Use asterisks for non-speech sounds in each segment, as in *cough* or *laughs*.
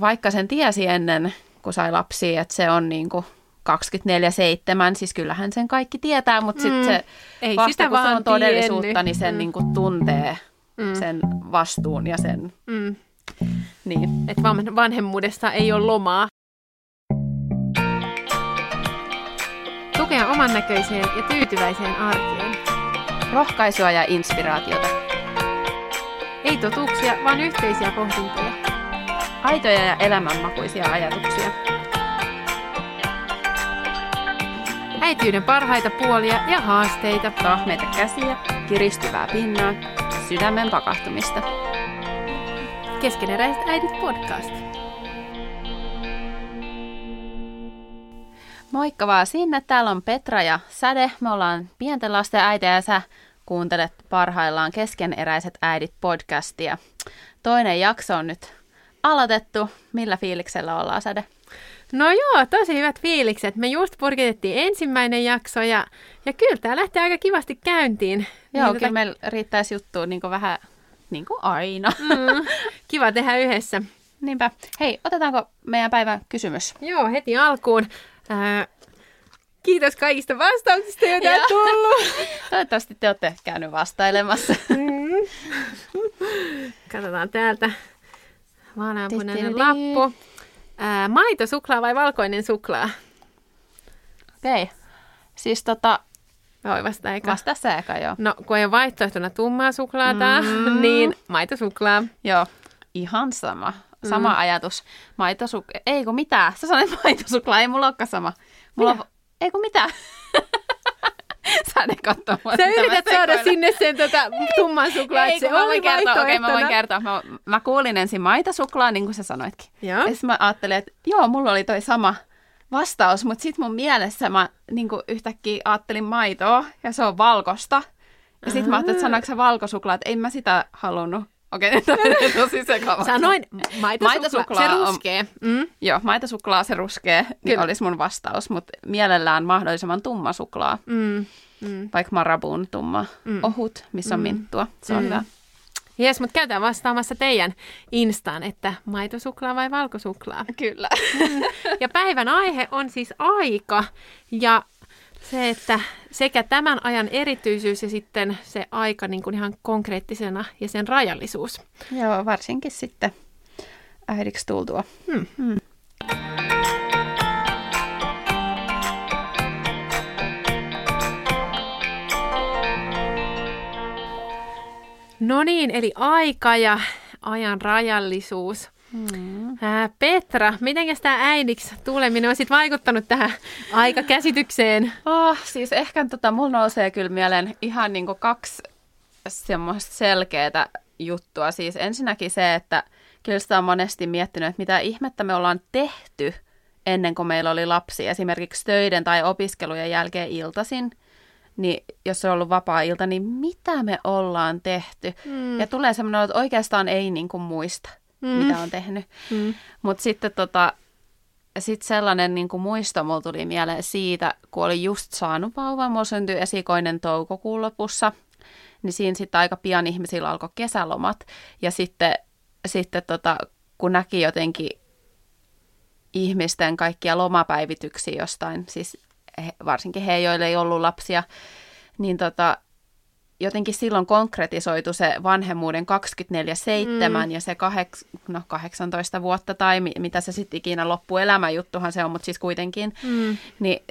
vaikka sen tiesi ennen, kun sai lapsia, että se on niin kuin 24-7, siis kyllähän sen kaikki tietää, mutta sitten se Ei vasta sitä kun se vaan on todellisuutta, tiennyt. niin sen Mm. niin kuin tuntee sen vastuun ja sen, Mm. niin. Että van- vanhemmuudesta ei ole lomaa. Tukea oman näköiseen ja tyytyväiseen arkeen. Rohkaisua ja inspiraatiota. Ei totuuksia, vaan yhteisiä pohdintoja. Aitoja ja elämänmakuisia ajatuksia. Äitiyden parhaita puolia ja haasteita. Tahmeita käsiä, kiristyvää pinnaa, sydämen pakahtumista. Keskeneräiset äidit podcast. Moikka vaan sinne. Täällä on Petra ja Säde. Me ollaan pienten lasten äitejä ja sä kuuntelet parhaillaan Keskeneräiset äidit podcastia. Toinen jakso on nyt aloitettu. Millä fiiliksellä ollaan Säde? No joo, tosi hyvät fiilikset. Me just purkitettiin ensimmäinen jakso ja, ja kyllä tämä lähtee aika kivasti käyntiin. Joo, Niin kyllä tota- meillä riittäisi juttua niin vähän niin kuin aina. Mm, *laughs* kiva tehdä yhdessä. Niinpä. Hei, otetaanko meidän päivän kysymys? Joo, heti alkuun. Ää, kiitos kaikista vastauksista, joita on tullut. *laughs* Toivottavasti te olette käynyt vastailemassa. Mm. Katsotaan täältä. Vaaleanpunainen lappu. Ää, maitosuklaa vai valkoinen suklaa? Okei. Okay. Siis tota, Voi vasta eka. vastaa sä eka joo. No, kun ei ole vaihtoehtona tummaa suklaata, Mm. *laughs* niin maitosuklaa. Joo, ihan sama. Sama mm. ajatus. Maitosuk... Ei kun mitään. Sä sanoit maitosuklaa, ei mulla olekaan sama. Mulla on... Ei kun mitään. Sä mua, Sä yrität saada sinne sen tota, tumman suklaa, Ei, se mä voin kertoa, okei, mä voin kertoa. Mä, mä kuulin ensin maitosuklaa, niin kuin sä sanoitkin. Joo. Ja sitten mä ajattelin, että joo, mulla oli toi sama vastaus, mutta sitten mun mielessä mä niin yhtäkkiä ajattelin maitoa, ja se on valkosta. Ja sitten mä ajattelin, että sanoinko se valkosuklaa, että en mä sitä halunnut. Okei, *laughs* nyt on tosi sekava. Sanoin Maitosuklaa se on- ruskee. Mm. Joo, maitosuklaa se ruskee, niin olisi mun vastaus, mutta mielellään mahdollisimman tumma suklaa, Mm. Mm. vaikka Marabun tumma Mm. mm. ohut, missä on Mm. minttua. Se on Mm. hyvä. Jes, mutta käytään vastaamassa teidän instaan, että maitosuklaa vai valkosuklaa. Kyllä. *laughs* Ja päivän aihe on siis aika ja se, että sekä tämän ajan erityisyys ja sitten se aika niin kuin ihan konkreettisena ja sen rajallisuus. Joo, varsinkin sitten äidiksi tultua. Hmm. Hmm. No niin, eli aika ja ajan rajallisuus. Hmm. Ää, Petra, miten tämä äidiksi tuleminen on sit vaikuttanut tähän aikakäsitykseen? Oh, siis ehkä tota, mulla nousee kyllä mieleen ihan niinku kaksi semmoista selkeää juttua. Siis ensinnäkin se, että kyllä sitä on monesti miettinyt, että mitä ihmettä me ollaan tehty ennen kuin meillä oli lapsi. Esimerkiksi töiden tai opiskelujen jälkeen iltasin, niin jos se on ollut vapaa-ilta, niin mitä me ollaan tehty? Mm. Ja tulee semmoinen, että oikeastaan ei niinku muista, Mm. mitä on tehnyt. Mm. Mutta sitten tota, sit sellainen niin kuin muisto mulla tuli mieleen siitä, kun oli just saanut vauvan, mulla syntyi esikoinen toukokuun lopussa, niin siinä sitten aika pian ihmisillä alkoi kesälomat. Ja sitten, sitten tota, kun näki jotenkin ihmisten kaikkia lomapäivityksiä jostain, siis he, varsinkin he, joille ei ollut lapsia, niin tota, jotenkin silloin konkretisoitu se vanhemmuuden 24-7 mm. ja se kaheks, no 18 vuotta tai mi, mitä se sitten ikinä loppuelämä juttuhan se on, mutta siis kuitenkin, Mm. niin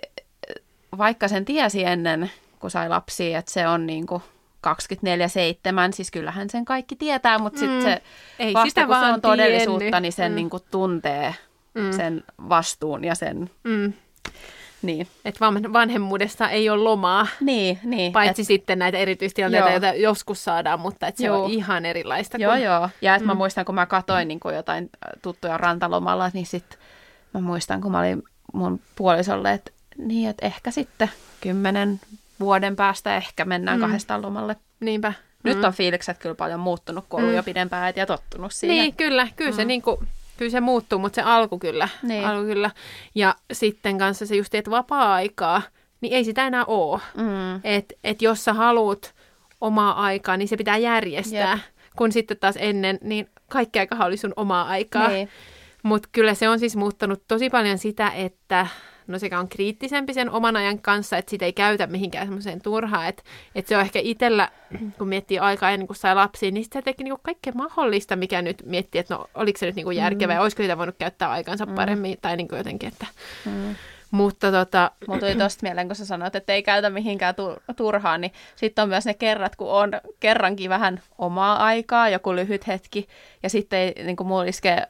vaikka sen tiesi ennen, kun sai lapsia, että se on niin kuin 24-7, siis kyllähän sen kaikki tietää, mutta sitten Mm. se Ei vasta sitä kun se vaan on todellisuutta, tiennyt. niin sen Mm. niin kuin tuntee Mm. sen vastuun ja sen, Mm. Niin, Että van- vanhemmuudesta ei ole lomaa, niin, niin paitsi sitten näitä erityistilanteita, Joo. joita joskus saadaan, mutta että se Joo. on ihan erilaista. Joo, kuin... joo. Ja että Mm. mä muistan, kun mä katoin niin kuin jotain äh, tuttuja rantalomalla, niin sit mä muistan, kun mä olin mun puolisolle, että niin, että ehkä sitten kymmenen vuoden päästä ehkä mennään Mm. kahdestaan lomalle. Niinpä. Nyt Mm. on fiilikset kyllä paljon muuttunut, kun on Mm. jo pidempään ja tottunut siihen. Niin, kyllä. Kyllä, se, Mm. niin kuin, kyllä se muuttuu, mutta se alku kyllä. Niin. alku kyllä. Ja sitten kanssa se just, että vapaa-aikaa, niin ei sitä enää ole. Mm. Että et jos sä haluat omaa aikaa, niin se pitää järjestää. Jep. Kun sitten taas ennen, niin kaikki aikahan oli sun omaa aikaa. Niin. Mutta kyllä se on siis muuttanut tosi paljon sitä, että no sekä on kriittisempi sen oman ajan kanssa, että sitä ei käytä mihinkään semmoiseen turhaan, että, että se on ehkä itsellä, kun miettii aikaa ennen kuin sai lapsia, niin se teki niinku kaikkea mahdollista, mikä nyt miettii, että no oliko se nyt niinku järkevää, mm. olisiko sitä voinut käyttää aikansa mm. paremmin, tai niinku jotenkin, että... Mm. Mutta tota... Mulla tuli tosta mieleen, kun sä sanoit, että ei käytä mihinkään turhaan, niin sitten on myös ne kerrat, kun on kerrankin vähän omaa aikaa, joku lyhyt hetki, ja sitten ei niin mulla iskee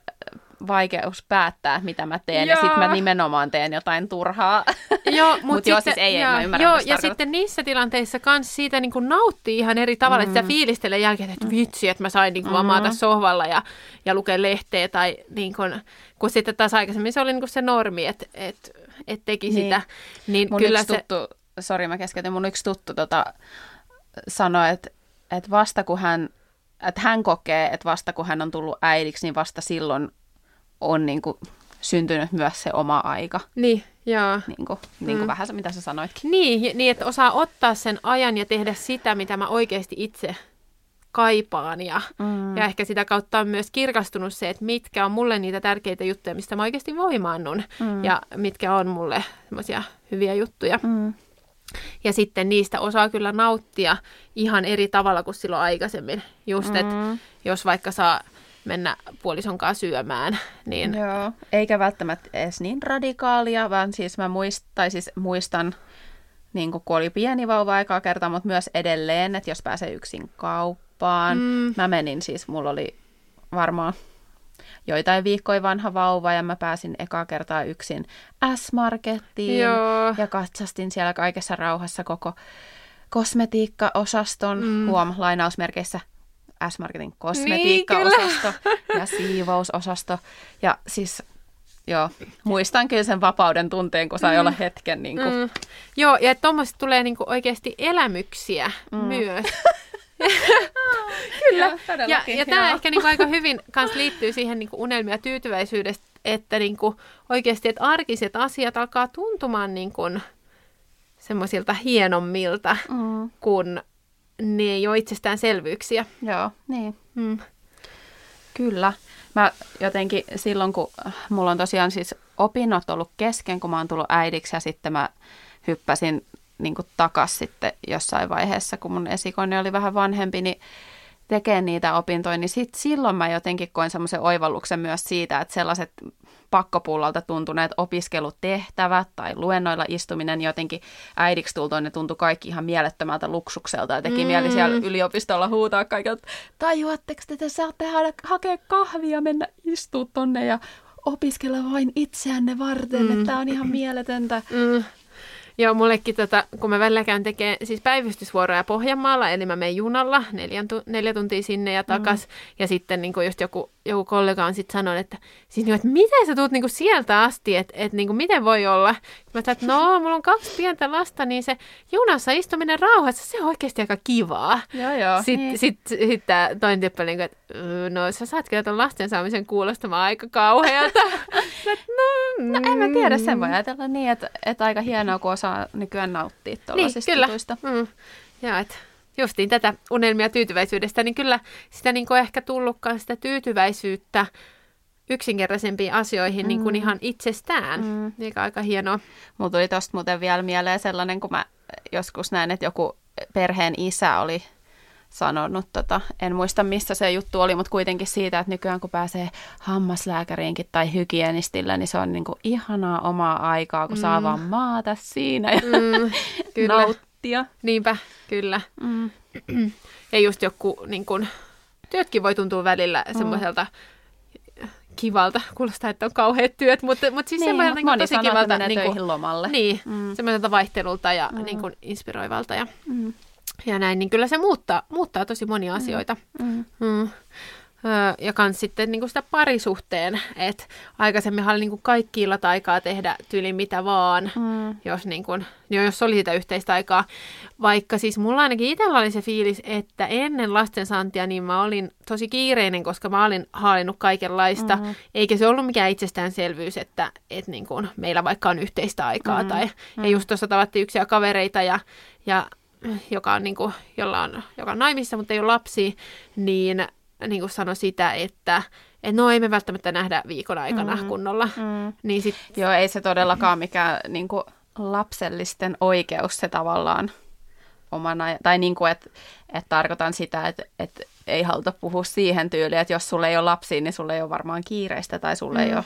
vaikeus päättää, mitä mä teen, joo. ja sitten mä nimenomaan teen jotain turhaa. *laughs* Joo, mutta Mut joo, siis ei, joo, mä ymmärrän, joo, ja sitten niissä tilanteissa kans siitä niin kuin nauttii ihan eri tavalla, mm. että sä fiilistelee jälkeen, että vitsi, että mä sain niin kuin mm. maata sohvalla ja, ja lukea lehteä, tai niin kuin, kun sitten taas aikaisemmin se oli niin kuin se normi, että et, et teki niin. sitä. Niin mun kyllä yksi se... tuttu, sori mä keskeytin, mun yksi tuttu tota, sanoi, että, että vasta kun hän että hän kokee, että vasta kun hän on tullut äidiksi, niin vasta silloin on niin kuin syntynyt myös se oma aika. Niin, joo. Niin kuin, niin kuin mm. vähän se, mitä sä sanoitkin. Niin, niin, että osaa ottaa sen ajan ja tehdä sitä, mitä mä oikeasti itse kaipaan. Ja, mm. ja ehkä sitä kautta on myös kirkastunut se, että mitkä on mulle niitä tärkeitä juttuja, mistä mä oikeasti voimaannun. Mm. Ja mitkä on mulle semmoisia hyviä juttuja. Mm. Ja sitten niistä osaa kyllä nauttia ihan eri tavalla kuin silloin aikaisemmin. Just, mm. että jos vaikka saa mennä puolison kanssa syömään. Niin... Joo, eikä välttämättä edes niin radikaalia, vaan siis mä muist, tai siis muistan, niin kun oli pieni vauva aikaa kertaa, mutta myös edelleen, että jos pääsee yksin kauppaan. Mm. Mä menin siis, mulla oli varmaan joitain viikkoja vanha vauva ja mä pääsin ekaa kertaa yksin S-Markettiin Joo. ja katsastin siellä kaikessa rauhassa koko kosmetiikka-osaston, mm. huom, lainausmerkeissä S-Marketin kosmetiikka-osasto niin, *laughs* ja siivousosasto. Ja siis Joo, muistan kyllä sen vapauden tunteen, kun sai mm. olla hetken. Niin kuin. Mm. Joo, ja tuommoista tulee niin kuin oikeasti elämyksiä mm. myös. *laughs* kyllä. Joo, ja, ja tämä ehkä niin kuin aika hyvin kans liittyy siihen niin kuin unelmia tyytyväisyydestä, että niin kuin oikeasti että arkiset asiat alkaa tuntumaan niin kuin semmoisilta hienommilta, mm. kun ne ei ole itsestäänselvyyksiä. Joo, niin. Mm. Kyllä. Mä jotenkin silloin, kun mulla on tosiaan siis opinnot ollut kesken, kun mä oon tullut äidiksi ja sitten mä hyppäsin niin takas sitten jossain vaiheessa, kun mun esikoinen oli vähän vanhempi, niin tekee niitä opintoja, niin sit silloin mä jotenkin koin semmoisen oivalluksen myös siitä, että sellaiset pakkopullalta tuntuneet opiskelutehtävät tai luennoilla istuminen jotenkin äidiksi tultoon, ne tuntui kaikki ihan mielettömältä luksukselta ja teki mm. mieli siellä yliopistolla huutaa kaikilta, tajuatteko te, te saatte hakea kahvia, mennä istua tonne ja opiskella vain itseänne varten, mm. että tämä on ihan mieletöntä. Mm. Joo, mullekin, tota, kun mä välillä käyn tekemään siis päivystysvuoroja Pohjanmaalla, eli mä menen junalla neljän tu- neljä tuntia sinne ja takas. Mm. Ja sitten niin just joku, joku kollega on sitten sanonut, että, siis, niin, että miten sä tuut niin sieltä asti, että, että niin miten voi olla. Mä sanoin, että no, mulla on kaksi pientä lasta, niin se junassa istuminen rauhassa, se on oikeasti aika kivaa. Joo, joo. Sitten niin. sit, sit, sit tämä toinen tyyppi niin että no sä saat kyllä tuon lasten saamisen kuulostamaan aika kauhealta. *laughs* no, no, en mä tiedä, sen voi mm. ajatella niin, että, että aika hienoa, kun osaa nykyään nauttia tuollaisista niin, kyllä. Tutuista. Mm. Joo, että justiin tätä unelmia tyytyväisyydestä, niin kyllä sitä niin kuin ehkä tullutkaan sitä tyytyväisyyttä yksinkertaisempiin asioihin mm. niin kuin ihan itsestään, mm. mikä aika hienoa. Mulla tuli tosta muuten vielä mieleen sellainen, kun mä joskus näin, että joku perheen isä oli sanonut, tota, en muista missä se juttu oli, mutta kuitenkin siitä, että nykyään kun pääsee hammaslääkäriinkin tai hygienistillä, niin se on niin kuin ihanaa omaa aikaa, kun mm. saa vaan maata siinä ja mm, kyllä. *laughs* nauttia. Niinpä, kyllä. Mm. ja just joku, niin kun, työtkin voi tuntua välillä mm. semmoiselta kivalta. Kuulostaa, että on kauheat työt, mutta, mutta siis niin, semmoiselta niin tosi sanoo, kivalta. Niin kuin, lomalle. Niin, mm. semmoiselta vaihtelulta ja mm. niin kuin, inspiroivalta. Ja, mm ja näin, niin kyllä se muuttaa, muuttaa tosi monia mm. asioita. Mm. Mm. Ja kans sitten niin kuin sitä parisuhteen, että aikaisemmin oli niin kuin kaikki illat aikaa tehdä tyyli mitä vaan, mm. jos, niin kuin, jos oli sitä yhteistä aikaa. Vaikka siis mulla ainakin itsellä oli se fiilis, että ennen lastensaantia niin mä olin tosi kiireinen, koska mä olin haalinnut kaikenlaista. Mm. Eikä se ollut mikään itsestäänselvyys, että, että niin kuin meillä vaikka on yhteistä aikaa. Mm. Tai, mm. Ja just tuossa tavattiin yksiä kavereita ja, ja joka on, niin kuin, jolla on, joka on naimissa, mutta ei ole lapsi, niin, niin kuin sanoi sitä, että, että no ei me välttämättä nähdä viikon aikana mm. kunnolla. Mm. Niin sit... Joo, ei se todellakaan mikään niin kuin, lapsellisten oikeus se tavallaan omana, tai niin kuin, että, että tarkoitan sitä, että, että ei haluta puhua siihen tyyliin, että jos sulle ei ole lapsia, niin sulle ei ole varmaan kiireistä tai sulle mm. ei ole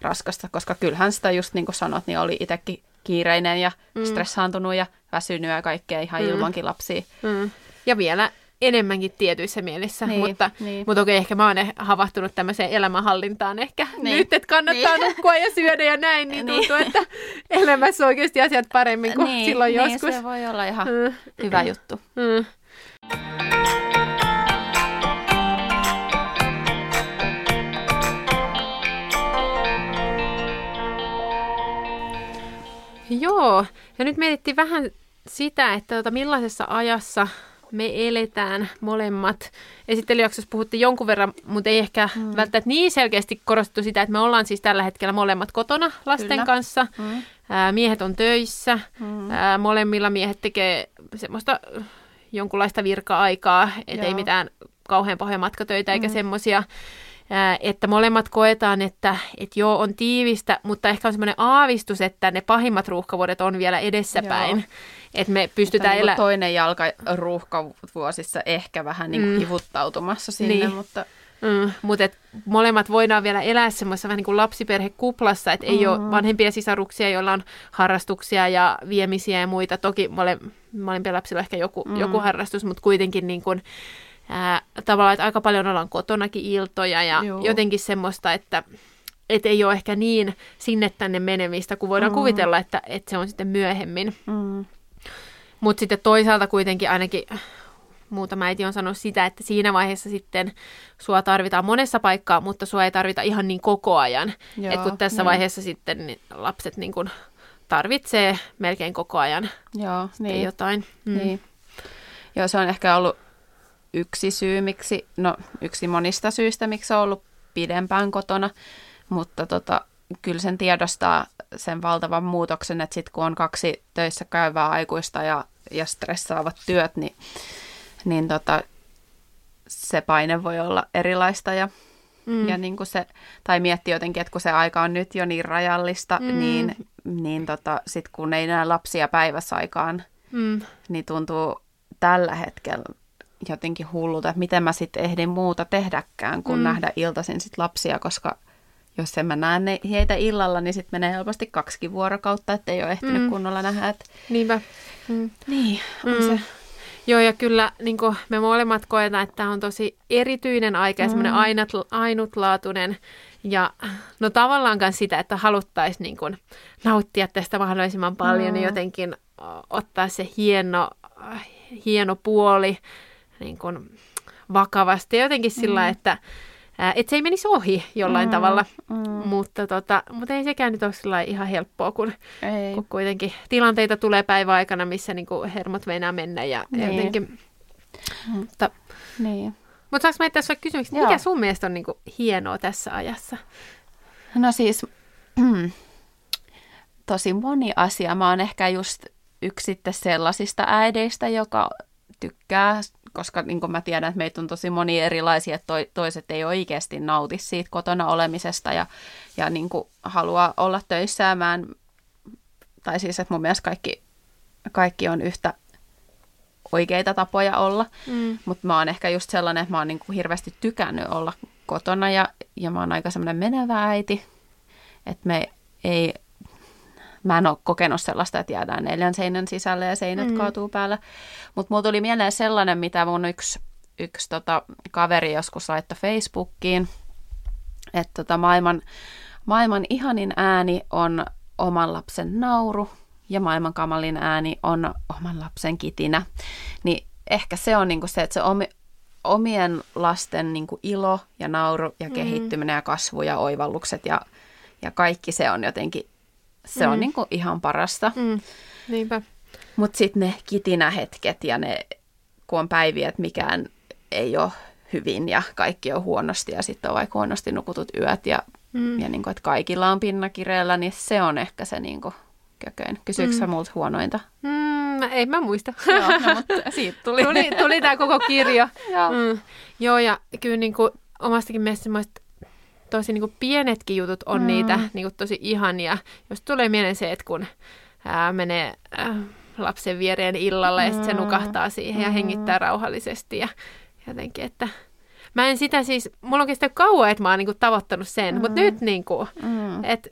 raskasta, koska kyllähän sitä just niin kuin sanot, niin oli itsekin kiireinen ja mm. stressaantunut ja väsynyt ja kaikkea ihan mm. ilmankin lapsia. Mm. Ja vielä enemmänkin tietyissä mielissä, niin, mutta, niin. mutta okei, ehkä mä oon havahtunut tämmöiseen elämänhallintaan ehkä niin. nyt, että kannattaa niin. nukkua ja syödä ja näin, niin, niin. tuntuu, että elämässä oikeasti asiat paremmin kuin niin, silloin niin, joskus. se voi olla ihan mm. hyvä juttu. Mm. Joo, ja nyt mietittiin vähän sitä, että tota, millaisessa ajassa me eletään molemmat. Esittelyjaksossa puhuttiin jonkun verran, mutta ei ehkä mm. välttämättä niin selkeästi korostettu sitä, että me ollaan siis tällä hetkellä molemmat kotona lasten Kyllä. kanssa. Mm. Ää, miehet on töissä. Mm. Ää, molemmilla miehet tekee semmoista jonkunlaista virka-aikaa, ettei mitään kauhean pahoja matkatöitä eikä mm. semmoisia että molemmat koetaan, että, että joo, on tiivistä, mutta ehkä on semmoinen aavistus, että ne pahimmat ruuhkavuodet on vielä edessäpäin. Joo. Että me pystytään elä... toinen jalka ruuhkavuosissa ehkä vähän niin kuin mm. hivuttautumassa sinne, niin. mutta... Mm, mutta et molemmat voidaan vielä elää semmoisessa vähän niin kuin lapsiperhekuplassa, että ei mm. ole vanhempia sisaruksia, joilla on harrastuksia ja viemisiä ja muita. Toki mole, molempia lapsilla on ehkä joku, mm. joku harrastus, mutta kuitenkin niin kuin, ää, tavallaan, että aika paljon ollaan kotonakin iltoja ja Joo. jotenkin semmoista, että et ei ole ehkä niin sinne tänne menemistä, kun voidaan mm. kuvitella, että, että se on sitten myöhemmin. Mm. Mutta sitten toisaalta kuitenkin ainakin muutama äiti on sanonut sitä, että siinä vaiheessa sitten sua tarvitaan monessa paikkaa, mutta sua ei tarvita ihan niin koko ajan. Joo, Et kun tässä niin. vaiheessa sitten niin lapset niin kun tarvitsee melkein koko ajan Joo, niin. jotain. Mm. Niin. Joo, se on ehkä ollut yksi syy, miksi, no yksi monista syistä, miksi on ollut pidempään kotona, mutta tota, kyllä sen tiedostaa sen valtavan muutoksen, että sitten kun on kaksi töissä käyvää aikuista ja, ja stressaavat työt, niin, niin tota, se paine voi olla erilaista ja, mm. ja niin kuin se, tai miettii jotenkin, että kun se aika on nyt jo niin rajallista, mm. niin, niin tota, sitten kun ei näe lapsia päivässä aikaan, mm. niin tuntuu tällä hetkellä jotenkin hullulta, että miten mä sitten ehdin muuta tehdäkään, kun mm. nähdä iltaisin sit lapsia, koska jos en mä näe ne, heitä illalla, niin sitten menee helposti kaksi vuorokautta, että ei ole ehtinyt mm. kunnolla nähdä. Että... Niinpä. Mm. Niin, on mm. se. Joo, ja kyllä niin me molemmat koetaan, että tämä on tosi erityinen aika ja mm. semmoinen ainut, ainutlaatuinen. Ja no tavallaan myös sitä, että haluttaisiin niin kuin, nauttia tästä mahdollisimman paljon mm. ja jotenkin ottaa se hieno, hieno puoli niin kuin vakavasti. Jotenkin sillä, mm. että että se ei menisi ohi jollain mm, tavalla, mm. Mutta, tota, mutta ei sekään nyt ole ihan helppoa, kun, kun kuitenkin tilanteita tulee päivän aikana, missä niin kuin hermot meinaa mennä ja niin. jotenkin... Mutta, niin. mutta saanko mä tässä kysymyksen, mikä sun mielestä on niin kuin hienoa tässä ajassa? No siis, *clears throat* tosi moni asia. Mä oon ehkä just yksi sellaisista äideistä, joka tykkää koska niin kuin mä tiedän, että meitä on tosi moni erilaisia, että toiset ei oikeasti nauti siitä kotona olemisesta ja, ja niin kuin haluaa olla töissä mä en, tai siis, että mun mielestä kaikki, kaikki on yhtä oikeita tapoja olla, mm. mutta mä oon ehkä just sellainen, että mä oon niin kuin hirveästi tykännyt olla kotona ja, ja mä oon aika semmoinen menevä äiti, että me ei mä en ole kokenut sellaista, että jäädään neljän seinän sisälle ja seinät mm. kaatuu päällä. Mutta mulla tuli mieleen sellainen, mitä mun yksi, yksi tota, kaveri joskus laittoi Facebookiin, että tota, maailman, maailman ihanin ääni on oman lapsen nauru ja maailman kamalin ääni on oman lapsen kitinä. Niin ehkä se on niinku se, että se omi, omien lasten niinku ilo ja nauru ja mm. kehittyminen ja kasvu ja oivallukset ja, ja kaikki se on jotenkin se mm. on niinku ihan parasta. Mm. Niinpä. Mutta sitten ne kitinähetket ja ne, kun on päiviä, että mikään ei ole hyvin ja kaikki on huonosti ja sitten on vaikka huonosti nukutut yöt ja, mm. ja niinku, että kaikilla on pinnakireellä, niin se on ehkä se niinku kököin. Kysyykö mm. multa huonointa? Mm, ei mä muista. Joo, no, mutta *laughs* siitä tuli. tuli, tuli tämä koko kirja. *laughs* Joo. Mm. Joo, ja kyllä niin kuin omastakin mielestä tosi niin kuin pienetkin jutut on mm. niitä niin kuin tosi ihania. Jos tulee mieleen se, että kun ää, menee ää, lapsen viereen illalla mm. ja sitten se nukahtaa siihen mm. ja hengittää rauhallisesti ja jotenkin, että mä en sitä siis, mulla on kestänyt kauan, että mä oon niinku tavoittanut sen, mm. mutta nyt niinku, mm. että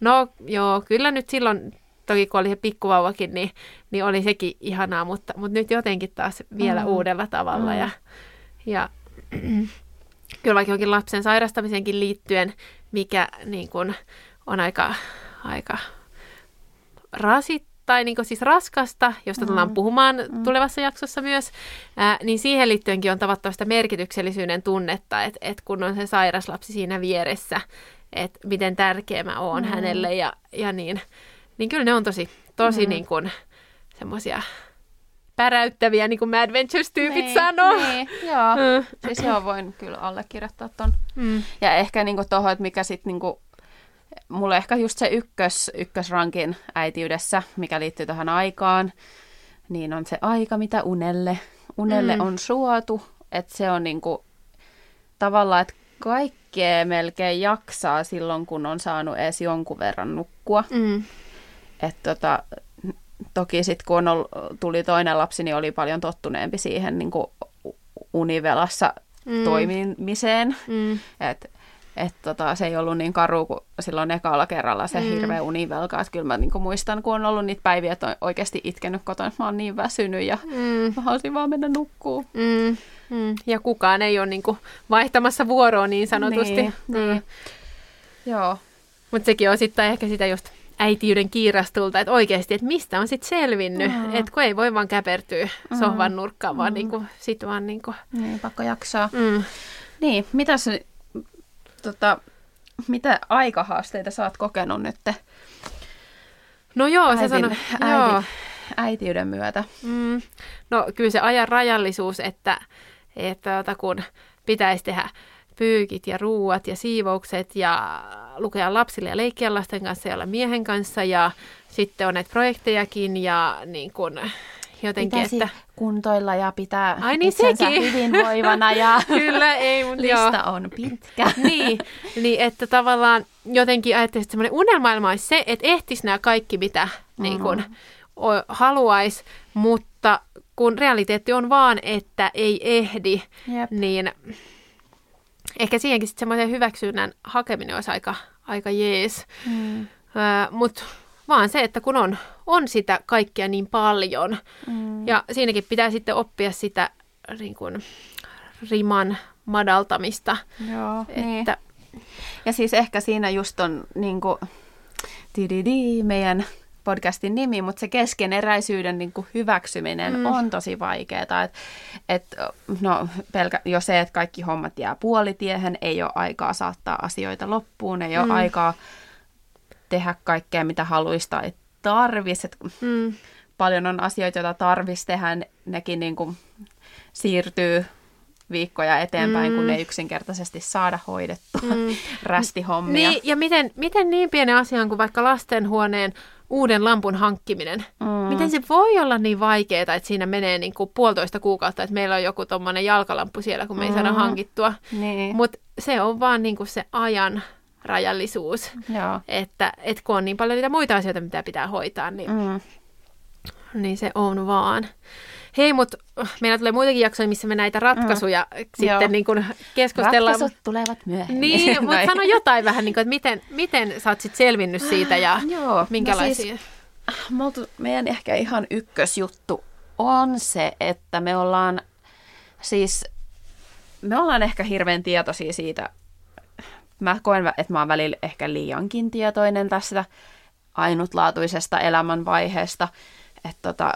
no joo, kyllä nyt silloin, toki kun oli se pikkuvauvakin, niin, niin oli sekin ihanaa, mutta, mutta nyt jotenkin taas vielä mm. uudella tavalla mm. ja, ja kyllä vaikka jonkin lapsen sairastamiseenkin liittyen, mikä niin kun, on aika, aika rasit, tai niin siis raskasta, josta tullaan mm. puhumaan mm. tulevassa jaksossa myös, ää, niin siihen liittyenkin on tavattavasta merkityksellisyyden tunnetta, että et kun on se sairas lapsi siinä vieressä, että miten tärkeä mä oon mm. hänelle ja, ja niin, niin kyllä ne on tosi, tosi mm. niin kuin semmoisia päräyttäviä, niin kuin Mad Ventures-tyypit niin, sanoo. Niin, joo. *laughs* Mm. Siis joo, voin kyllä allekirjoittaa ton. Mm. Ja ehkä niin tuohon, että mikä sitten niin mulle ehkä just se ykkös, ykkösrankin äitiydessä, mikä liittyy tähän aikaan, niin on se aika, mitä unelle, unelle mm. on suotu. Että se on niinku tavallaan, että kaikkea melkein jaksaa silloin, kun on saanut edes jonkun verran nukkua. Mm. että tota, toki sitten kun on, tuli toinen lapsi, niin oli paljon tottuneempi siihen niin kuin univelassa mm. toimimiseen. Mm. Et että tota, se ei ollut niin karu kuin silloin ekalla kerralla se mm. hirveä univelka. Että kyllä mä niin muistan, kun on ollut niitä päiviä, että on oikeasti itkenyt kotona, että mä oon niin väsynyt ja mm. mä haluaisin vaan mennä nukkuun. Mm. Mm. Ja kukaan ei ole niin kuin vaihtamassa vuoroa niin sanotusti. Niin, mm. niin. Joo. Mutta sekin on sitten ehkä sitä just äitiyden kiirastulta, että oikeasti, että mistä on sitten selvinnyt, mm. että kun ei voi vaan käpertyä mm. sohvan nurkkaan, vaan mm. niin kuin, sit vaan niin kuin... Niin, pakko jaksaa. Mm. Niin, mitäs tota, mitä aikahaasteita sä oot kokenut nyt? No joo, se sano, äidin, joo. äitiyden myötä. Mm. No kyllä se ajan rajallisuus, että, että että kun pitäisi tehdä pyykit ja ruuat ja siivoukset ja lukea lapsille ja leikkiä lasten kanssa ja olla miehen kanssa ja sitten on näitä projektejakin ja niin kun, jotenkin, Pitäisi että... kuntoilla ja pitää Ai niin, sekin. hyvinvoivana ja *laughs* Kyllä, ei, mutta *laughs* lista joo. on pitkä. *laughs* niin, niin, että tavallaan jotenkin ajattelin, että semmoinen unelmaailma olisi se, että ehtis nämä kaikki, mitä mm-hmm. niin kun, haluaisi, mutta kun realiteetti on vaan, että ei ehdi, Jep. niin ehkä siihenkin sitten semmoisen hyväksynnän hakeminen olisi aika, aika jees. Mm. Mutta vaan se, että kun on, on sitä kaikkea niin paljon. Mm. Ja siinäkin pitää sitten oppia sitä niin kuin, riman madaltamista. Joo, että... niin. Ja siis ehkä siinä just on niin kuin, meidän podcastin nimi, mutta se keskeneräisyyden niin kuin hyväksyminen mm. on tosi vaikeaa. Et, et, no, pelkä, jo se, että kaikki hommat jää puolitiehen, ei ole aikaa saattaa asioita loppuun, ei ole mm. aikaa tehdä kaikkea, mitä haluaisi tai tarvisi. Mm. Paljon on asioita, joita tarvisi tehdä, nekin niin kuin siirtyy viikkoja eteenpäin, mm. kun ne yksinkertaisesti saada hoidettua mm. *laughs* rästihommia. Niin, ja miten, miten niin pienen asian kuin vaikka lastenhuoneen uuden lampun hankkiminen, mm. miten se voi olla niin vaikeaa, että siinä menee niin kuin puolitoista kuukautta, että meillä on joku tuommoinen jalkalamppu siellä, kun me ei mm. saada hankittua. Niin. Mutta se on vaan niin kuin se ajan rajallisuus. Joo. Että et kun on niin paljon niitä muita asioita, mitä pitää hoitaa, niin, mm. niin se on vaan. Hei, mutta meillä tulee muitakin jaksoja, missä me näitä ratkaisuja mm. sitten niin kun keskustellaan. Ratkaisut tulevat myöhemmin. Niin, *laughs* mutta sano jotain vähän, niin kuin, että miten, miten sä oot sitten selvinnyt siitä ja Joo, no minkälaisia? No siis, meidän ehkä ihan ykkösjuttu on se, että me ollaan siis, me ollaan ehkä hirveän tietoisia siitä, mä koen, että mä oon välillä ehkä liiankin tietoinen tästä ainutlaatuisesta elämänvaiheesta, että tota,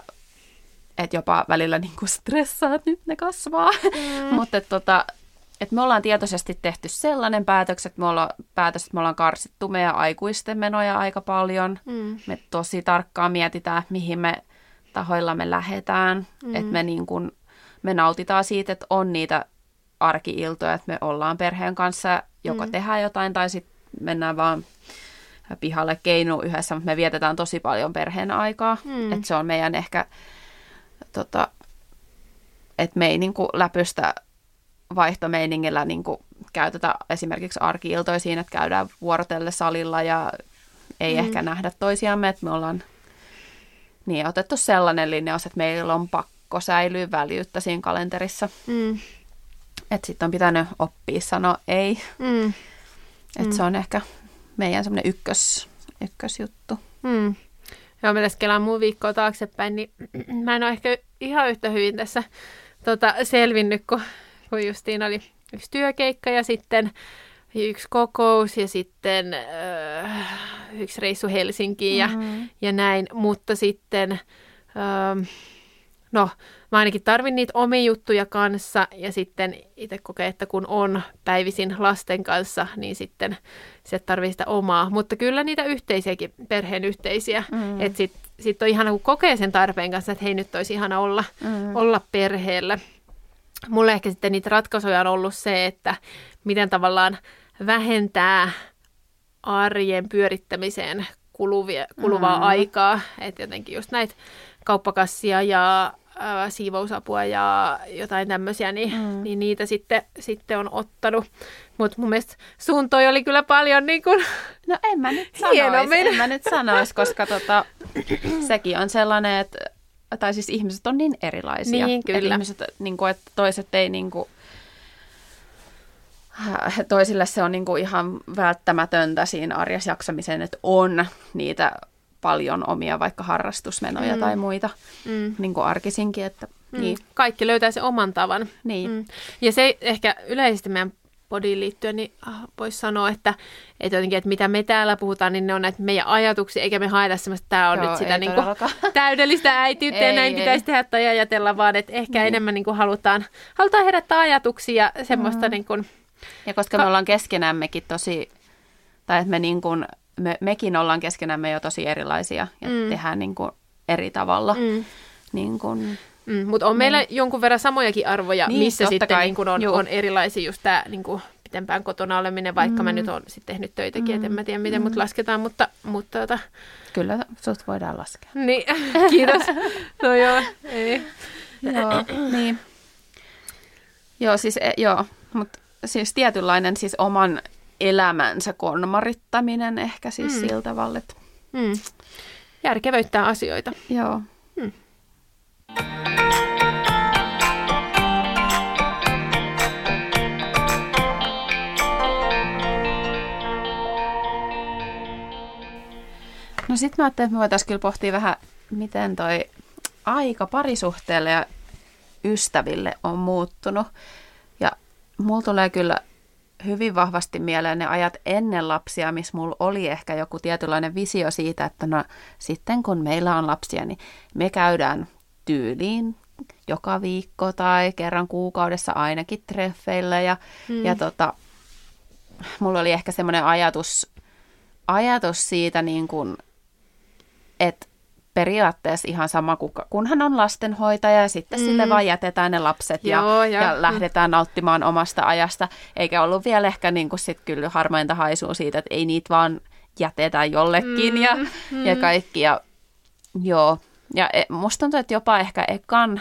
et jopa välillä niinku stressaa, että nyt ne kasvaa. Mm. *laughs* Mutta tota, et me ollaan tietoisesti tehty sellainen päätös, että me ollaan, päätös, että me ollaan karsittu meidän aikuisten menoja aika paljon. Mm. Me tosi tarkkaan mietitään, mihin me tahoilla me lähetään. Mm. Että me, niin kun, me nautitaan siitä, että on niitä arkiiltoja, että me ollaan perheen kanssa joko mm. tehdään jotain tai sitten mennään vaan pihalle keinu yhdessä, mutta me vietetään tosi paljon perheen aikaa. Mm. Että se on meidän ehkä, tota, että me ei niinku läpystä vaihtomeiningillä niinku käytetä esimerkiksi arkiiltoja siinä, että käydään vuorotelle salilla ja ei mm. ehkä nähdä toisiamme, että me ollaan niin otettu sellainen linjaus, että meillä on pakko säilyä väljyyttä siinä kalenterissa. Mm. Että sitten on pitänyt oppia sanoa ei. Mm. Että mm. se on ehkä meidän semmoinen ykkös, ykkösjuttu. Mm. Joo, mä tässä kelaan mun viikkoa taaksepäin, niin *clears throat* mä en ole ehkä ihan yhtä hyvin tässä tota, selvinnyt, kun, kun justiin oli yksi työkeikka ja sitten yksi kokous ja sitten äh, yksi reissu Helsinkiin mm-hmm. ja, ja näin, mutta sitten äh, no mä ainakin tarvin niitä omia juttuja kanssa ja sitten itse kokee, että kun on päivisin lasten kanssa, niin sitten se tarvii sitä omaa, mutta kyllä niitä yhteisiäkin, perheen yhteisiä, mm. että sitten sit on ihana, kun kokee sen tarpeen kanssa, että hei nyt olisi ihana olla, mm. olla perheellä. Mulle ehkä sitten niitä ratkaisuja on ollut se, että miten tavallaan vähentää arjen pyörittämiseen kuluvia, kuluvaa mm. aikaa. Että jotenkin just näitä kauppakassia ja äh, siivousapua ja jotain tämmöisiä, niin, mm. niin niitä sitten, sitten on ottanut. Mutta mun mielestä sun toi oli kyllä paljon niin kuin *laughs* No en mä nyt sanoisi, en mä nyt sanoisi, koska tota, *clears throat* sekin on sellainen, että tai siis ihmiset on niin erilaisia. Niin, kyllä. Että ihmiset, niin kuin, että toiset ei niin kuin, toisille se on niin kuin ihan välttämätöntä siinä arjessa jaksamiseen, että on niitä paljon omia vaikka harrastusmenoja mm. tai muita mm. niin kuin arkisinkin. Että, mm. niin. Kaikki löytää se oman tavan. Niin. Mm. Ja se ehkä yleisesti meidän podiin liittyen, niin ah, voisi sanoa, että, että, jotenkin, että mitä me täällä puhutaan, niin ne on näitä meidän ajatuksia, eikä me haeta semmoista, että tämä on Joo, nyt sitä niin kuin, *laughs* täydellistä äitiyttä ja näin ei. pitäisi tehdä tai ajatella, vaan että ehkä niin. enemmän niin kuin halutaan, halutaan herättää ajatuksia semmoista mm. niin kuin, Ja koska ka- me ollaan keskenämmekin tosi, tai että me niin kuin, me, mekin ollaan keskenämme jo tosi erilaisia ja mm. tehdään niin kuin eri tavalla. Mm. Niin kuin, Mm, mutta on niin. meillä jonkun verran samojakin arvoja, niin, missä sitten niin kun on, on erilaisia just tämä niin pitempään kotona oleminen, vaikka mm. mä nyt olen sitten tehnyt töitäkin, mm. että en mä tiedä miten mm. mut lasketaan, mutta, mutta tota... Kyllä sut voidaan laskea. Niin, *laughs* kiitos. no joo, ei. joo, niin. Joo, siis, e, joo, mutta siis tietynlainen siis oman elämänsä konmarittaminen ehkä siis mm. sillä tavalla, että... Mm. Järkevöittää asioita. Joo. Mm. No sit mä ajattelin, että me voitaisiin kyllä pohtia vähän, miten toi aika parisuhteelle ja ystäville on muuttunut. Ja mulla tulee kyllä hyvin vahvasti mieleen ne ajat ennen lapsia, missä mulla oli ehkä joku tietynlainen visio siitä, että no sitten kun meillä on lapsia, niin me käydään tyyliin joka viikko tai kerran kuukaudessa ainakin treffeillä ja, mm. ja tota, mulla oli ehkä semmoinen ajatus, ajatus siitä niin kuin, että periaatteessa ihan sama, kunhan on lastenhoitaja ja sitten mm. sille vaan jätetään ne lapset Joo, ja, ja, ja lähdetään nauttimaan omasta ajasta. Eikä ollut vielä ehkä niin kuin sit kyllä harmainta haisua siitä, että ei niitä vaan jätetä jollekin mm. ja, mm. ja kaikki. Ja, joo, ja e, musta tuntuu, että jopa ehkä ekan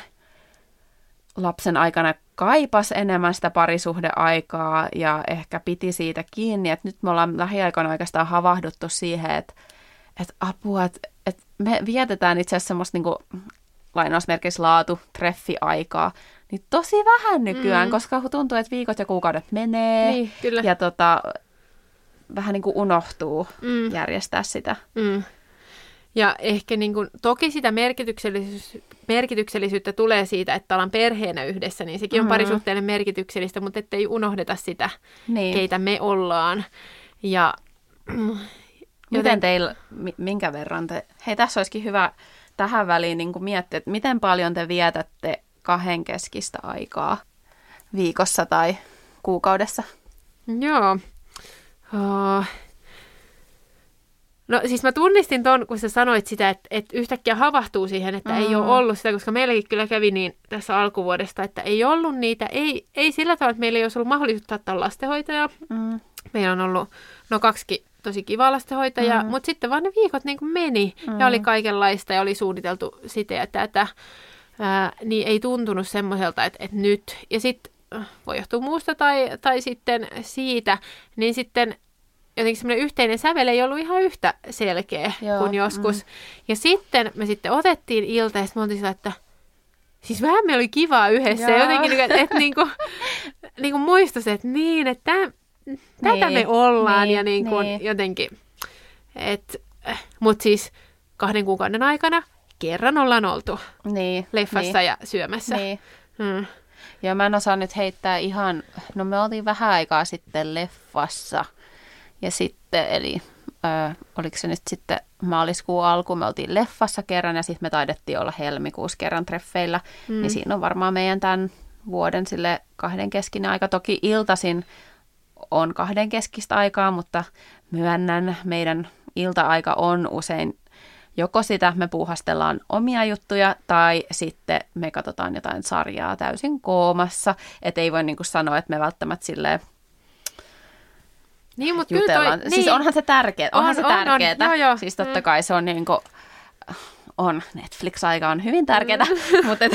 lapsen aikana kaipas enemmän sitä parisuhdeaikaa ja ehkä piti siitä kiinni, että nyt me ollaan lähiaikoina oikeastaan havahduttu siihen, että, että apua, että, että me vietetään itse asiassa semmoista niin kuin, lainausmerkeissä laatu, treffiaikaa, niin tosi vähän nykyään, mm. koska tuntuu, että viikot ja kuukaudet menee niin, kyllä. ja tota, vähän niin kuin unohtuu mm. järjestää sitä. Mm. Ja ehkä niin kuin, toki sitä merkityksellisyys, merkityksellisyyttä tulee siitä, että ollaan perheenä yhdessä, niin sekin on mm-hmm. parisuhteelle merkityksellistä, mutta ettei unohdeta sitä, niin. keitä me ollaan. Ja, Miten teillä, minkä verran te, hei tässä olisikin hyvä tähän väliin niin miettiä, että miten paljon te vietätte kahden keskistä aikaa viikossa tai kuukaudessa? Joo. Uh, No siis mä tunnistin ton, kun sä sanoit sitä, että, että yhtäkkiä havahtuu siihen, että mm. ei ole ollut sitä, koska meilläkin kyllä kävi niin tässä alkuvuodesta, että ei ollut niitä, ei, ei sillä tavalla, että meillä ei olisi ollut mahdollisuutta ottaa lastenhoitajaa. Mm. Meillä on ollut no kaksi tosi kivaa lastenhoitajaa, mm. mutta sitten vaan ne viikot niin kuin meni mm. ja oli kaikenlaista ja oli suunniteltu sitä ja tätä, ää, niin ei tuntunut semmoiselta, että, että nyt. Ja sitten voi johtua muusta tai, tai sitten siitä, niin sitten jotenkin semmoinen yhteinen sävel ei ollut ihan yhtä selkeä Joo, kuin joskus. Mm. Ja sitten me sitten otettiin ilta ja sitten me oltiin sillä, että siis vähän me oli kivaa yhdessä. Joo. Jotenkin, että, että niinku, *laughs* niinku muistus, että niin, että täm, niin, tätä me ollaan niin, ja niinku, niin. jotenkin. Mutta siis kahden kuukauden aikana kerran ollaan oltu niin, leffassa niin. ja syömässä. Niin. Hmm. Ja mä en osaa nyt heittää ihan, no me oltiin vähän aikaa sitten leffassa ja sitten, eli ö, oliko se nyt sitten maaliskuun alku, me oltiin leffassa kerran ja sitten me taidettiin olla helmikuussa kerran treffeillä, mm. niin siinä on varmaan meidän tämän vuoden sille kahden keskinen aika. Toki iltasin on kahden keskistä aikaa, mutta myönnän, meidän ilta-aika on usein joko sitä me puuhastellaan omia juttuja tai sitten me katsotaan jotain sarjaa täysin koomassa. Että ei voi niinku sanoa, että me välttämättä silleen niin, mutta jutellaan. Toi, siis niin. onhan se tärkeää. Onhan on, se tärkeää. On, on. Joo, joo. Siis totta mm. kai se on niin kuin, on, Netflix-aika on hyvin tärkeää, mm. *laughs* mutta et,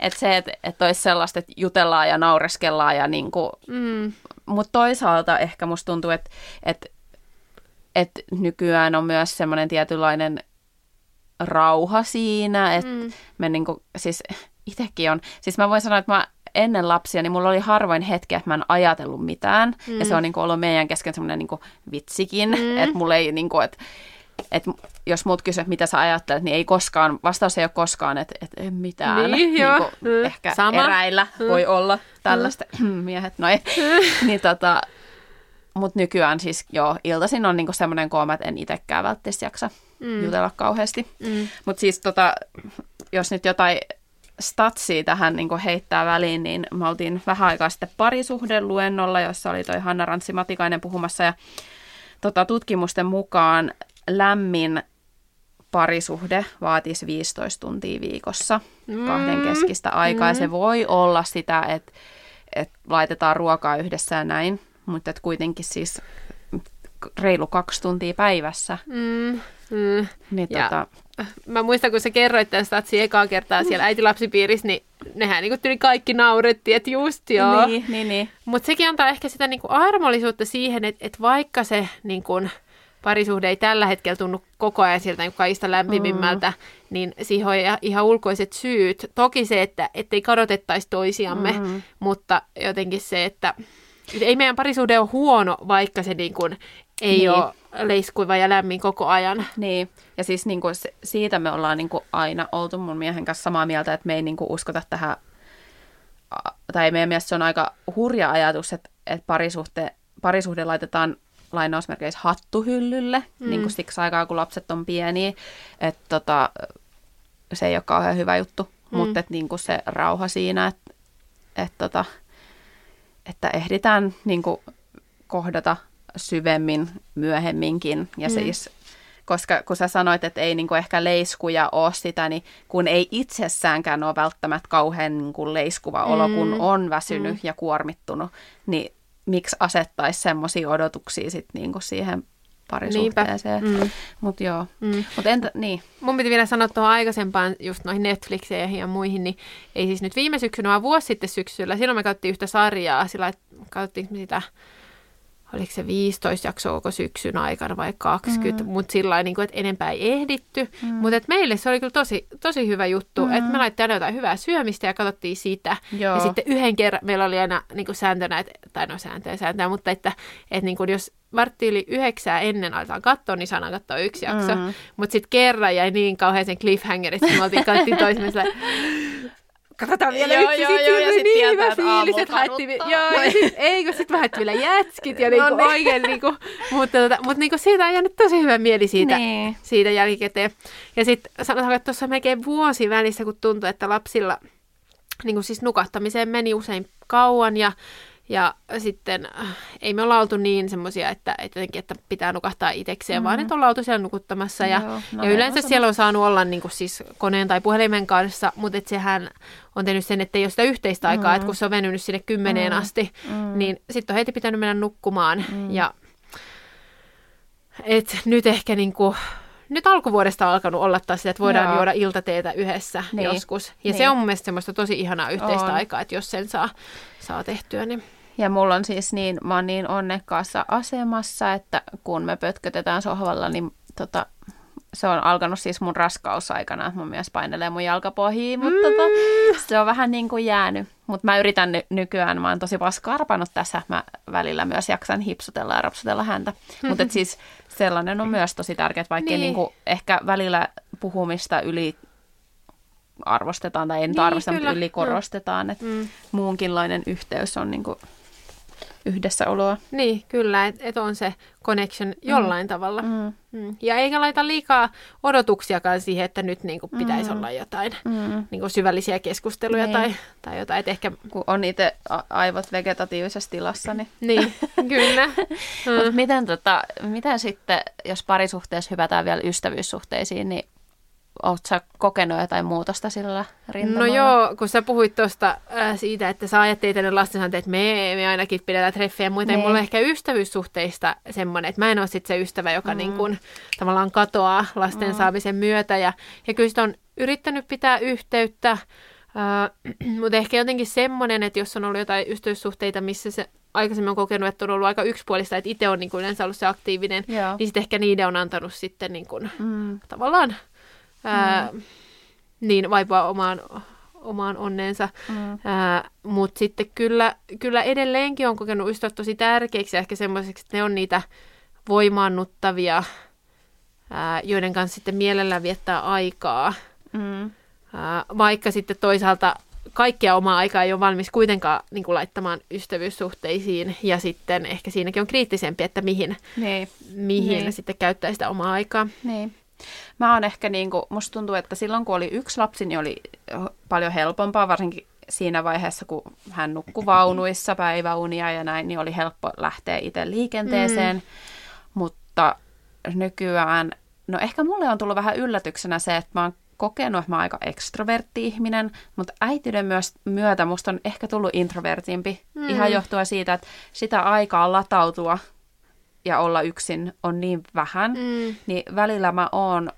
et se, että et olisi sellaista, että jutellaan ja naureskellaan ja niin kuin, mm. Mutta toisaalta ehkä musta tuntuu, että et, et nykyään on myös semmoinen tietynlainen rauha siinä, että mm. me niin kuin, siis itsekin on, siis mä voin sanoa, että mä ennen lapsia, niin mulla oli harvoin hetki, että mä en ajatellut mitään. Mm. Ja se on niin kuin ollut meidän kesken semmoinen niin vitsikin, mm. että mulla ei niin kuin, että että jos muut kysyvät, mitä sä ajattelet, niin ei koskaan, vastaus ei ole koskaan, että, että en mitään. Niin, joo. Niin mm. Ehkä Sama. eräillä mm. voi olla tällaista, mm. *clears throat* miehet, no ei. *laughs* Niin tota, mutta nykyään siis joo, iltaisin on niinku semmoinen kooma, että en itsekään välttämättä jaksa mm. jutella kauheasti. Mm. Mutta siis tota, jos nyt jotain statsia tähän niin heittää väliin, niin me oltiin vähän aikaa sitten parisuhdeluennolla, jossa oli toi Hanna Rantsi Matikainen puhumassa ja tota, tutkimusten mukaan lämmin parisuhde vaatisi 15 tuntia viikossa mm. kahden keskistä aikaa. Mm. Ja se voi olla sitä, että, että laitetaan ruokaa yhdessä ja näin, mutta että kuitenkin siis reilu kaksi tuntia päivässä. Mm. Mm. Niin, ja tota... Mä muistan, kun sä kerroit tämän statsi ekaa kertaa siellä äitilapsipiirissä, niin nehän niin kuin kaikki naurettiin, että just joo. Niin, niin, niin. Mutta sekin antaa ehkä sitä niin kuin armollisuutta siihen, että, että vaikka se niin kuin, parisuhde ei tällä hetkellä tunnu koko ajan sieltä niin kaikista lämpimimmältä, mm. niin siihen on ihan ulkoiset syyt. Toki se, että ei kadotettaisi toisiamme, mm. mutta jotenkin se, että ei meidän parisuhde ole huono, vaikka se niin kuin ei niin. ole leiskuiva ja lämmin koko ajan. Niin, ja siis niin kuin siitä me ollaan niin kuin aina oltu mun miehen kanssa samaa mieltä, että me ei niin kuin uskota tähän, tai meidän mielestä se on aika hurja ajatus, että, että parisuhte, parisuhde laitetaan lainausmerkeissä hattuhyllylle, mm. niin kuin siksi aikaa, kun lapset on pieniä, että tota, se ei ole kauhean hyvä juttu, mm. mutta että niin kuin se rauha siinä, että, että, tota, että ehditään niin kuin kohdata syvemmin myöhemminkin. Ja mm. siis, koska kun sä sanoit, että ei niinku ehkä leiskuja ole sitä, niin kun ei itsessäänkään ole välttämättä kauhean niinku leiskuva olo, mm. kun on väsynyt mm. ja kuormittunut, niin miksi asettaisi semmoisia odotuksia sit niinku siihen parisuhteeseen. Mm. Mutta joo. Mm. Mut entä, niin. Mun piti vielä sanoa tuohon aikaisempaan, just noihin Netflixeihin ja muihin, niin ei siis nyt viime syksynä, vaan vuosi sitten syksyllä. Silloin me katsottiin yhtä sarjaa, sillä katsottiin sitä oliko se 15 jaksoa koko syksyn aikana vai 20, mm. mutta sillä niin että enempää ei ehditty. Mm. Mutta meille se oli kyllä tosi, tosi hyvä juttu, mm. että me laittiin aina jotain hyvää syömistä ja katsottiin sitä. Joo. Ja sitten yhden kerran meillä oli aina niin kuin sääntönä, että, tai no sääntöjä sääntöjä, mutta että, että niin kuin jos vartti yli yhdeksää ennen aletaan katsoa, niin saadaan katsoa yksi jakso. Mm. Mutta sitten kerran jäi niin kauhean sen cliffhangerista, että me oltiin katsoin toisemme katsotaan vielä joo, yksi, joo, joo, ja sitten niin hyvä fiilis, että haettiin, joo, ja sit, ei, kun sitten haettiin vielä jätskit, ja niinku, no niin. oikein, niinku, mutta, tota, mutta niinku, siitä on jäänyt tosi hyvä mieli siitä, niin. siitä jälkikäteen. Ja sitten sanotaan, että tuossa melkein vuosi välissä, kun tuntui, että lapsilla niin kuin siis nukahtamiseen meni usein kauan, ja ja sitten äh, ei me olla oltu niin semmoisia, että, että, että pitää nukahtaa itsekseen, mm-hmm. vaan että ollaan oltu siellä nukuttamassa. Ja, Joo, no ja yleensä on siellä on saanut olla niin kuin siis koneen tai puhelimen kanssa, mutta et sehän on tehnyt sen, että ei ole sitä yhteistä aikaa, mm-hmm. että kun se on venynyt sinne kymmeneen mm-hmm. asti, mm-hmm. niin sitten on heti pitänyt mennä nukkumaan. Mm-hmm. Ja et nyt ehkä niin kuin, nyt alkuvuodesta on alkanut olla taas sitä, että voidaan Joo. juoda iltateetä yhdessä Niin. joskus. Ja Niin. se on mun mielestä semmoista tosi ihanaa yhteistä On. aikaa, että jos sen saa, saa tehtyä, niin Ja mulla on siis niin, mä oon niin onnekkaassa asemassa, että kun me pötkötetään sohvalla, niin tota, se on alkanut siis mun raskausaikana, mun mies painelee mun jalkapohjiin, mutta tota, se on vähän niin kuin jäänyt. Mutta mä yritän ny- nykyään, mä oon tosi paskarpannut tässä, mä välillä myös jaksan hipsutella ja rapsutella häntä. *laughs* Mutta siis sellainen on myös tosi tärkeää, vaikka Niin. niin. niinku ehkä välillä puhumista yli arvostetaan, tai nyt Niin, arvosteta, mutta yli korostetaan, että Mm. muunkinlainen yhteys on niinku yhdessäoloa. Niin, kyllä, että et on se connection jollain mm. tavalla. Mm. Mm. Ja eikä laita liikaa odotuksiakaan siihen, että nyt niin kuin pitäisi Mm. olla jotain Mm. niin kuin syvällisiä keskusteluja Niin. tai, tai jotain. Et ehkä, Kun on itse aivot vegetatiivisessa tilassa, niin... niin, *laughs* kyllä. Mut Mm. miten, tota, miten sitten, jos parisuhteessa hypätään vielä ystävyyssuhteisiin, niin ootko sä kokenut jotain muutosta sillä No rintamalla? joo, kun sä puhuit tuosta äh, siitä, että sä ajattelit ennen lastensa, että me, me ainakin pidetään treffejä ja niin Niin. mulla on ehkä ystävyyssuhteista semmoinen, että mä en ole sit se ystävä, joka mm. niin kun, tavallaan katoaa lasten mm. saamisen myötä. Ja, ja kyllä sitä on yrittänyt pitää yhteyttä, äh, *clears throat* mutta ehkä jotenkin semmoinen, että jos on ollut jotain ystävyyssuhteita, missä se aikaisemmin on kokenut, että on ollut aika yksipuolista, että itse on niin kuin yleensä ollut se aktiivinen, Joo. niin sitten ehkä niiden on antanut sitten niin kuin, Mm. tavallaan ää, niin vaipua omaan, omaan onneensa. Mm. Mutta sitten kyllä, kyllä edelleenkin on kokenut ystävät tosi tärkeiksi ja ehkä semmoiseksi, että ne on niitä voimaannuttavia, ää, joiden kanssa sitten mielellään viettää aikaa. Mm. Ää, vaikka sitten toisaalta kaikkea omaa aikaa ei ole valmis kuitenkaan niin kuin laittamaan ystävyyssuhteisiin ja sitten ehkä siinäkin on kriittisempi, että mihin, Niin, mihin Niin. sitten käyttää sitä omaa aikaa. niin. Mä oon ehkä niinku, musta tuntuu, että silloin kun oli yksi lapsi, niin oli paljon helpompaa, varsinkin siinä vaiheessa, kun hän nukkui vaunuissa päiväunia ja näin, niin oli helppo lähteä itse liikenteeseen. Mm. Mutta nykyään, no ehkä mulle on tullut vähän yllätyksenä se, että mä oon kokenut, että mä oon aika ekstrovertti ihminen, mutta äityyden myös myötä musta on ehkä tullut introvertimpi. Mm. Ihan johtuen siitä, että sitä aikaa latautua ja olla yksin on niin vähän, Mm. niin välillä mä oon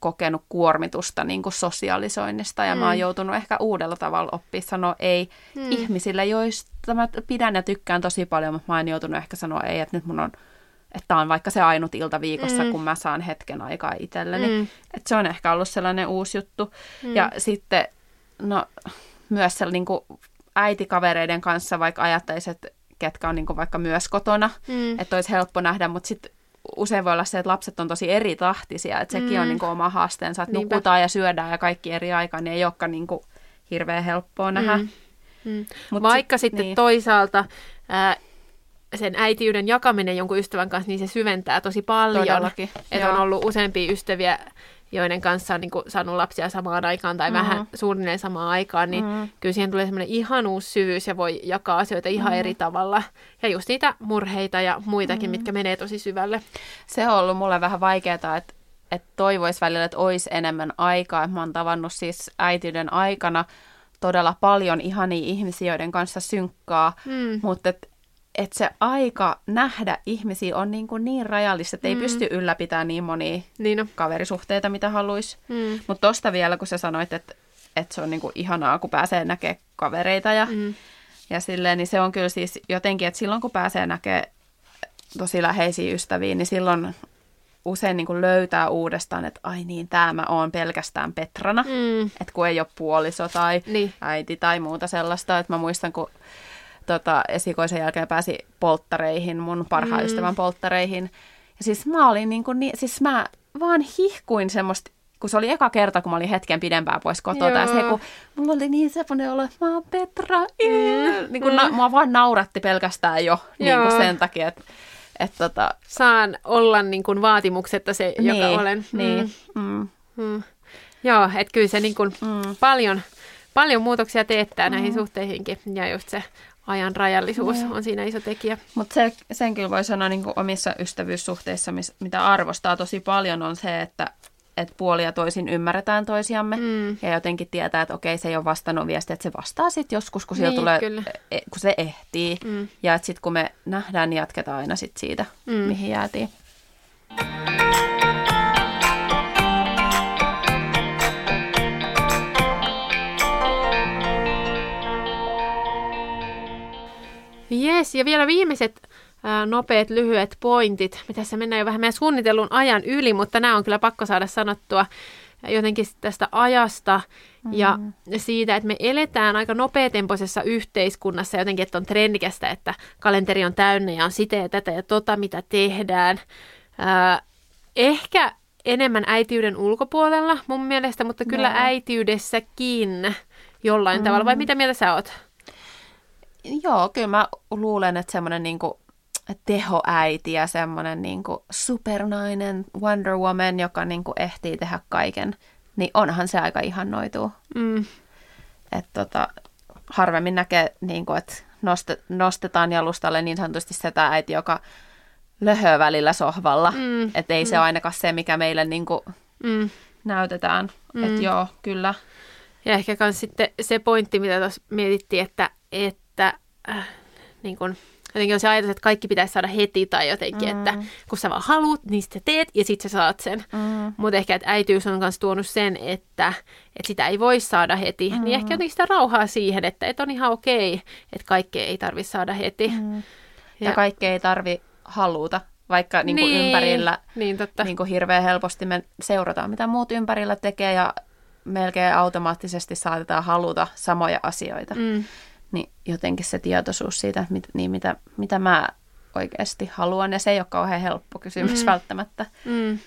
kokenut kuormitusta niin kuin sosiaalisoinnista ja mm. mä oon joutunut ehkä uudella tavalla oppia sanoa ei mm. ihmisille, joista mä pidän ja tykkään tosi paljon, mutta mä oon joutunut ehkä sanoa ei, että nyt mun on että tämä on vaikka se ainut ilta viikossa, mm. kun mä saan hetken aikaa itselleni. Mm. Että se on ehkä ollut sellainen uusi juttu. Mm. Ja sitten no, myös se niin kuin äitikavereiden kanssa, vaikka ajattaisi, että ketkä on niin kuin vaikka myös kotona, Mm. että olisi helppo nähdä, mutta sitten usein voi olla se, että lapset on tosi eri tahtisia, että sekin Mm. on niin kuin oma haasteensa, että Niinpä. nukutaan ja syödään ja kaikki eri aikaan, niin ei olekaan niin kuin hirveän helppoa nähdä. Mm. Mm. Mut Vaikka sit- sitten niin. toisaalta ää, sen äitiyden jakaminen jonkun ystävän kanssa, niin se syventää tosi paljon. Todellakin, Että on ollut useampia ystäviä, joiden kanssa on niin kuin saanut lapsia samaan aikaan tai mm. vähän suunnilleen samaan aikaan, niin mm. kyllä siihen tulee semmoinen ihan uusi syvyys ja voi jakaa asioita ihan mm. eri tavalla. Ja just niitä murheita ja muitakin, mm. mitkä menee tosi syvälle. Se on ollut mulle vähän vaikeaa, että, että toivoisi välillä, että olisi enemmän aikaa. Mä oon tavannut siis äitiyden aikana todella paljon ihania ihmisiä, joiden kanssa synkkaa, Mm. mutta et, et se aika nähdä ihmisiä on niin, kuin niin rajallista, että ei pysty ylläpitämään niin monia Niin on. kaverisuhteita, mitä haluaisi. Mm. Mutta tosta vielä, kun sä sanoit, että, että se on niinku ihanaa, kun pääsee näkemään kavereita ja, Mm. ja silleen, niin se on kyllä siis jotenkin, että silloin kun pääsee näkemään tosi läheisiä ystäviä, niin silloin usein niin kuin löytää uudestaan, että ai niin, tämä mä oon pelkästään Petrana. Mm. Että kun ei ole puoliso tai Niin. äiti tai muuta sellaista. Että mä muistan, kun tota, esikoisen jälkeen pääsi polttareihin, mun parhaan mm. ystävän polttareihin. Ja siis mä olin niin kuin, niin, siis mä vaan hihkuin semmoista, kun se oli eka kerta, kun mä olin hetken pidempään pois kotota. Ja se, kun mulla oli niin semmoinen olo, että mä oon Petra. Mm. Niin kuin na, mua vaan nauratti pelkästään jo niin kuin sen takia, että et tota, Saan olla niin kuin vaatimuksetta se, joka niin, olen. Niin, mm. Mm. Joo, että kyllä se niin kuin Mm. paljon, paljon muutoksia teettää näihin suhteihinkin. Ja just se ajan rajallisuus Niin. on siinä iso tekijä. Mutta se, sen kyllä voi sanoa niin kuin omissa ystävyyssuhteissa, mis, mitä arvostaa tosi paljon, on se, että et puoli ja toisin ymmärretään toisiamme Mm. ja jotenkin tietää, että okei, se ei ole vastannut viestiä, että se vastaa sitten joskus, kun, Niin, tulee, kyllä. e, kun se ehtii. Mm. Ja että sitten kun me nähdään, niin jatketaan aina sit siitä, Mm. mm. mihin jäätiin. Ja vielä viimeiset nopeat, lyhyet pointit. Me tässä mennään jo vähän meidän suunnitellun ajan yli, mutta nämä on kyllä pakko saada sanottua jotenkin tästä ajasta ja mm. siitä, että me eletään aika nopeatempoisessa yhteiskunnassa jotenkin, että on trendikästä, että kalenteri on täynnä ja on sitä ja tätä ja tota, mitä tehdään. Ää, ehkä enemmän äitiyden ulkopuolella mun mielestä, mutta kyllä no. äitiydessäkin jollain mm. tavalla. Vai mitä mieltä sä oot? Joo, kyllä mä luulen, että semmoinen niinku tehoäiti ja semmoinen niinku supernainen Wonder Woman, joka niinku ehtii tehdä kaiken, niin onhan se aika ihannoituu. Mm. Et tota, harvemmin näkee, niinku, että nostetaan jalustalle niin sanotusti sitä äiti, joka löhöä välillä sohvalla. Mm. Että ei mm. se ole ainakaan se, mikä meille niinku mm. näytetään. Mm. Että joo, kyllä. Ja ehkä myös sitten se pointti, mitä tuossa mietittiin, että, että äh, niin kun, jotenkin on se ajatus, että kaikki pitäisi saada heti tai jotenkin, mm. että kun sä vaan haluat, niin sä teet ja sitten sä saat sen. Mm. Mutta ehkä, että äityys on myös tuonut sen, että, että sitä ei voi saada heti. Mm. Niin ehkä jotenkin sitä rauhaa siihen, että, että on ihan okei, että kaikkea ei tarvitse saada heti. Mm. Ja, ja kaikkea ei tarvi haluta, vaikka niin kuin niin, ympärillä niin, totta. Niin kuin hirveän helposti me seurataan, mitä muut ympärillä tekee ja melkein automaattisesti saatetaan haluta samoja asioita. Mm. Niin jotenkin se tietoisuus siitä, mit, niin mitä, mitä mä oikeasti haluan, ja se ei ole kauhean helppo kysymys mm. välttämättä. Mm.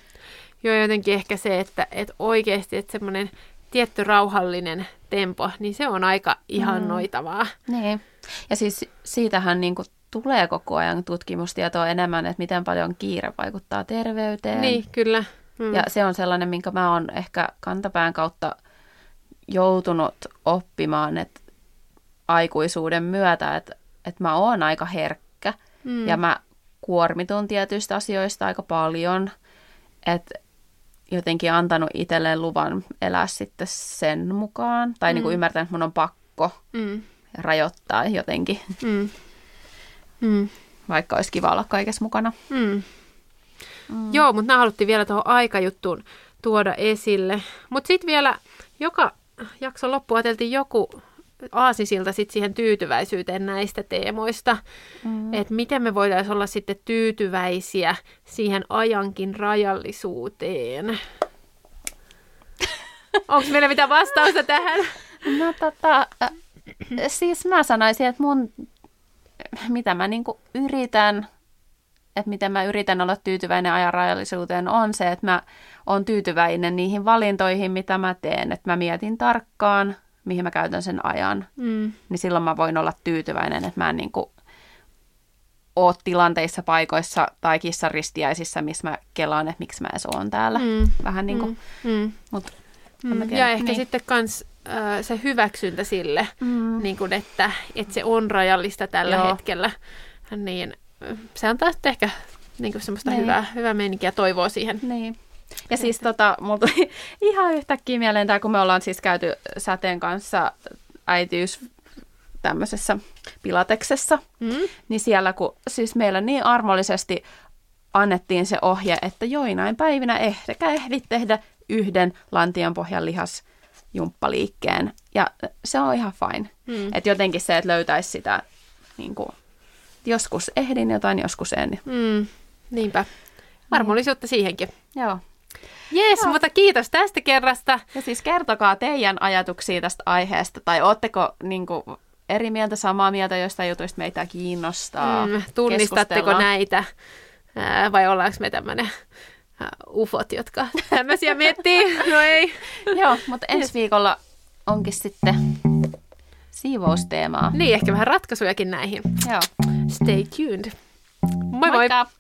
Joo, jotenkin ehkä se, että, että oikeasti, että semmoinen tietty rauhallinen tempo, niin se on aika ihannoitavaa. Mm. Niin. Ja siis siitähän niin kuin tulee koko ajan tutkimustietoa enemmän, että miten paljon kiire vaikuttaa terveyteen. Niin, kyllä. Mm. Ja se on sellainen, minkä mä oon ehkä kantapään kautta joutunut oppimaan, että aikuisuuden myötä, että, että mä oon aika herkkä mm. ja mä kuormitun tietyistä asioista aika paljon, että jotenkin antanut itselleen luvan elää sitten sen mukaan, tai niin mm. niin kuin ymmärtänyt, että mun on pakko mm. rajoittaa jotenkin. Mm. Mm. Vaikka olisi kiva olla kaikessa mukana. Mm. Mm. Joo, mutta nämä haluttiin vielä tuohon aikajuttuun tuoda esille. Mutta sitten vielä joka jakson loppu ajateltiin joku aasisilta sit siihen tyytyväisyyteen näistä teemoista. Mm. Että miten me voitaisiin olla sitten tyytyväisiä siihen ajankin rajallisuuteen. *laughs* Onko meillä mitään vastausta tähän? No tota, äh, siis mä sanoisin, että mun mitä mä niin yritän, että miten mä yritän olla tyytyväinen ajan rajallisuuteen, on se, että mä oon tyytyväinen niihin valintoihin, mitä mä teen. Että mä mietin tarkkaan, mihin mä käytän sen ajan. Mm. Niin silloin mä voin olla tyytyväinen, että mä en niin kuin ole tilanteissa, paikoissa tai kissaristiäisissä, missä mä kelaan, että miksi mä edes oon täällä. Mm. Vähän niin kuin, mm. mm. Mut, mm. Ja ehkä niin. sitten kans se hyväksyntä sille, mm. niin kuin, että, että se on rajallista tällä Joo. hetkellä, niin se on taas ehkä niin kuin semmoista niin. hyvää, hyvää meininkiä toivoa siihen. Niin. Ja siis tota, mulla tuli *laughs* ihan yhtäkkiä mieleen tämä, kun me ollaan siis käyty Säteen kanssa äitiys tämmöisessä pilateksessa, mm. niin siellä kun siis meillä niin armollisesti annettiin se ohje, että joinain päivinä ehkä ehdit tehdä yhden lantionpohjan lihas jumppaliikkeen. Ja se on ihan fine. Mm. Että jotenkin se, että löytäisi sitä, niin kuin, joskus ehdin jotain, joskus en. Mm. Niinpä. Armollisuutta mm. siihenkin. Joo. Jees, Joo. mutta kiitos tästä kerrasta. Ja siis kertokaa teidän ajatuksia tästä aiheesta, tai ootteko niin kuin, eri mieltä, samaa mieltä joista jutuista meitä kiinnostaa. Mm, tunnistatteko näitä, vai ollaanko me tämmöinen ufot, jotka *laughs* tämmöisiä miettii. No ei. *laughs* Joo, mutta ensi viikolla onkin sitten siivousteemaa. Niin, ehkä vähän ratkaisujakin näihin. Joo. Stay tuned. Moi Moikka. moi!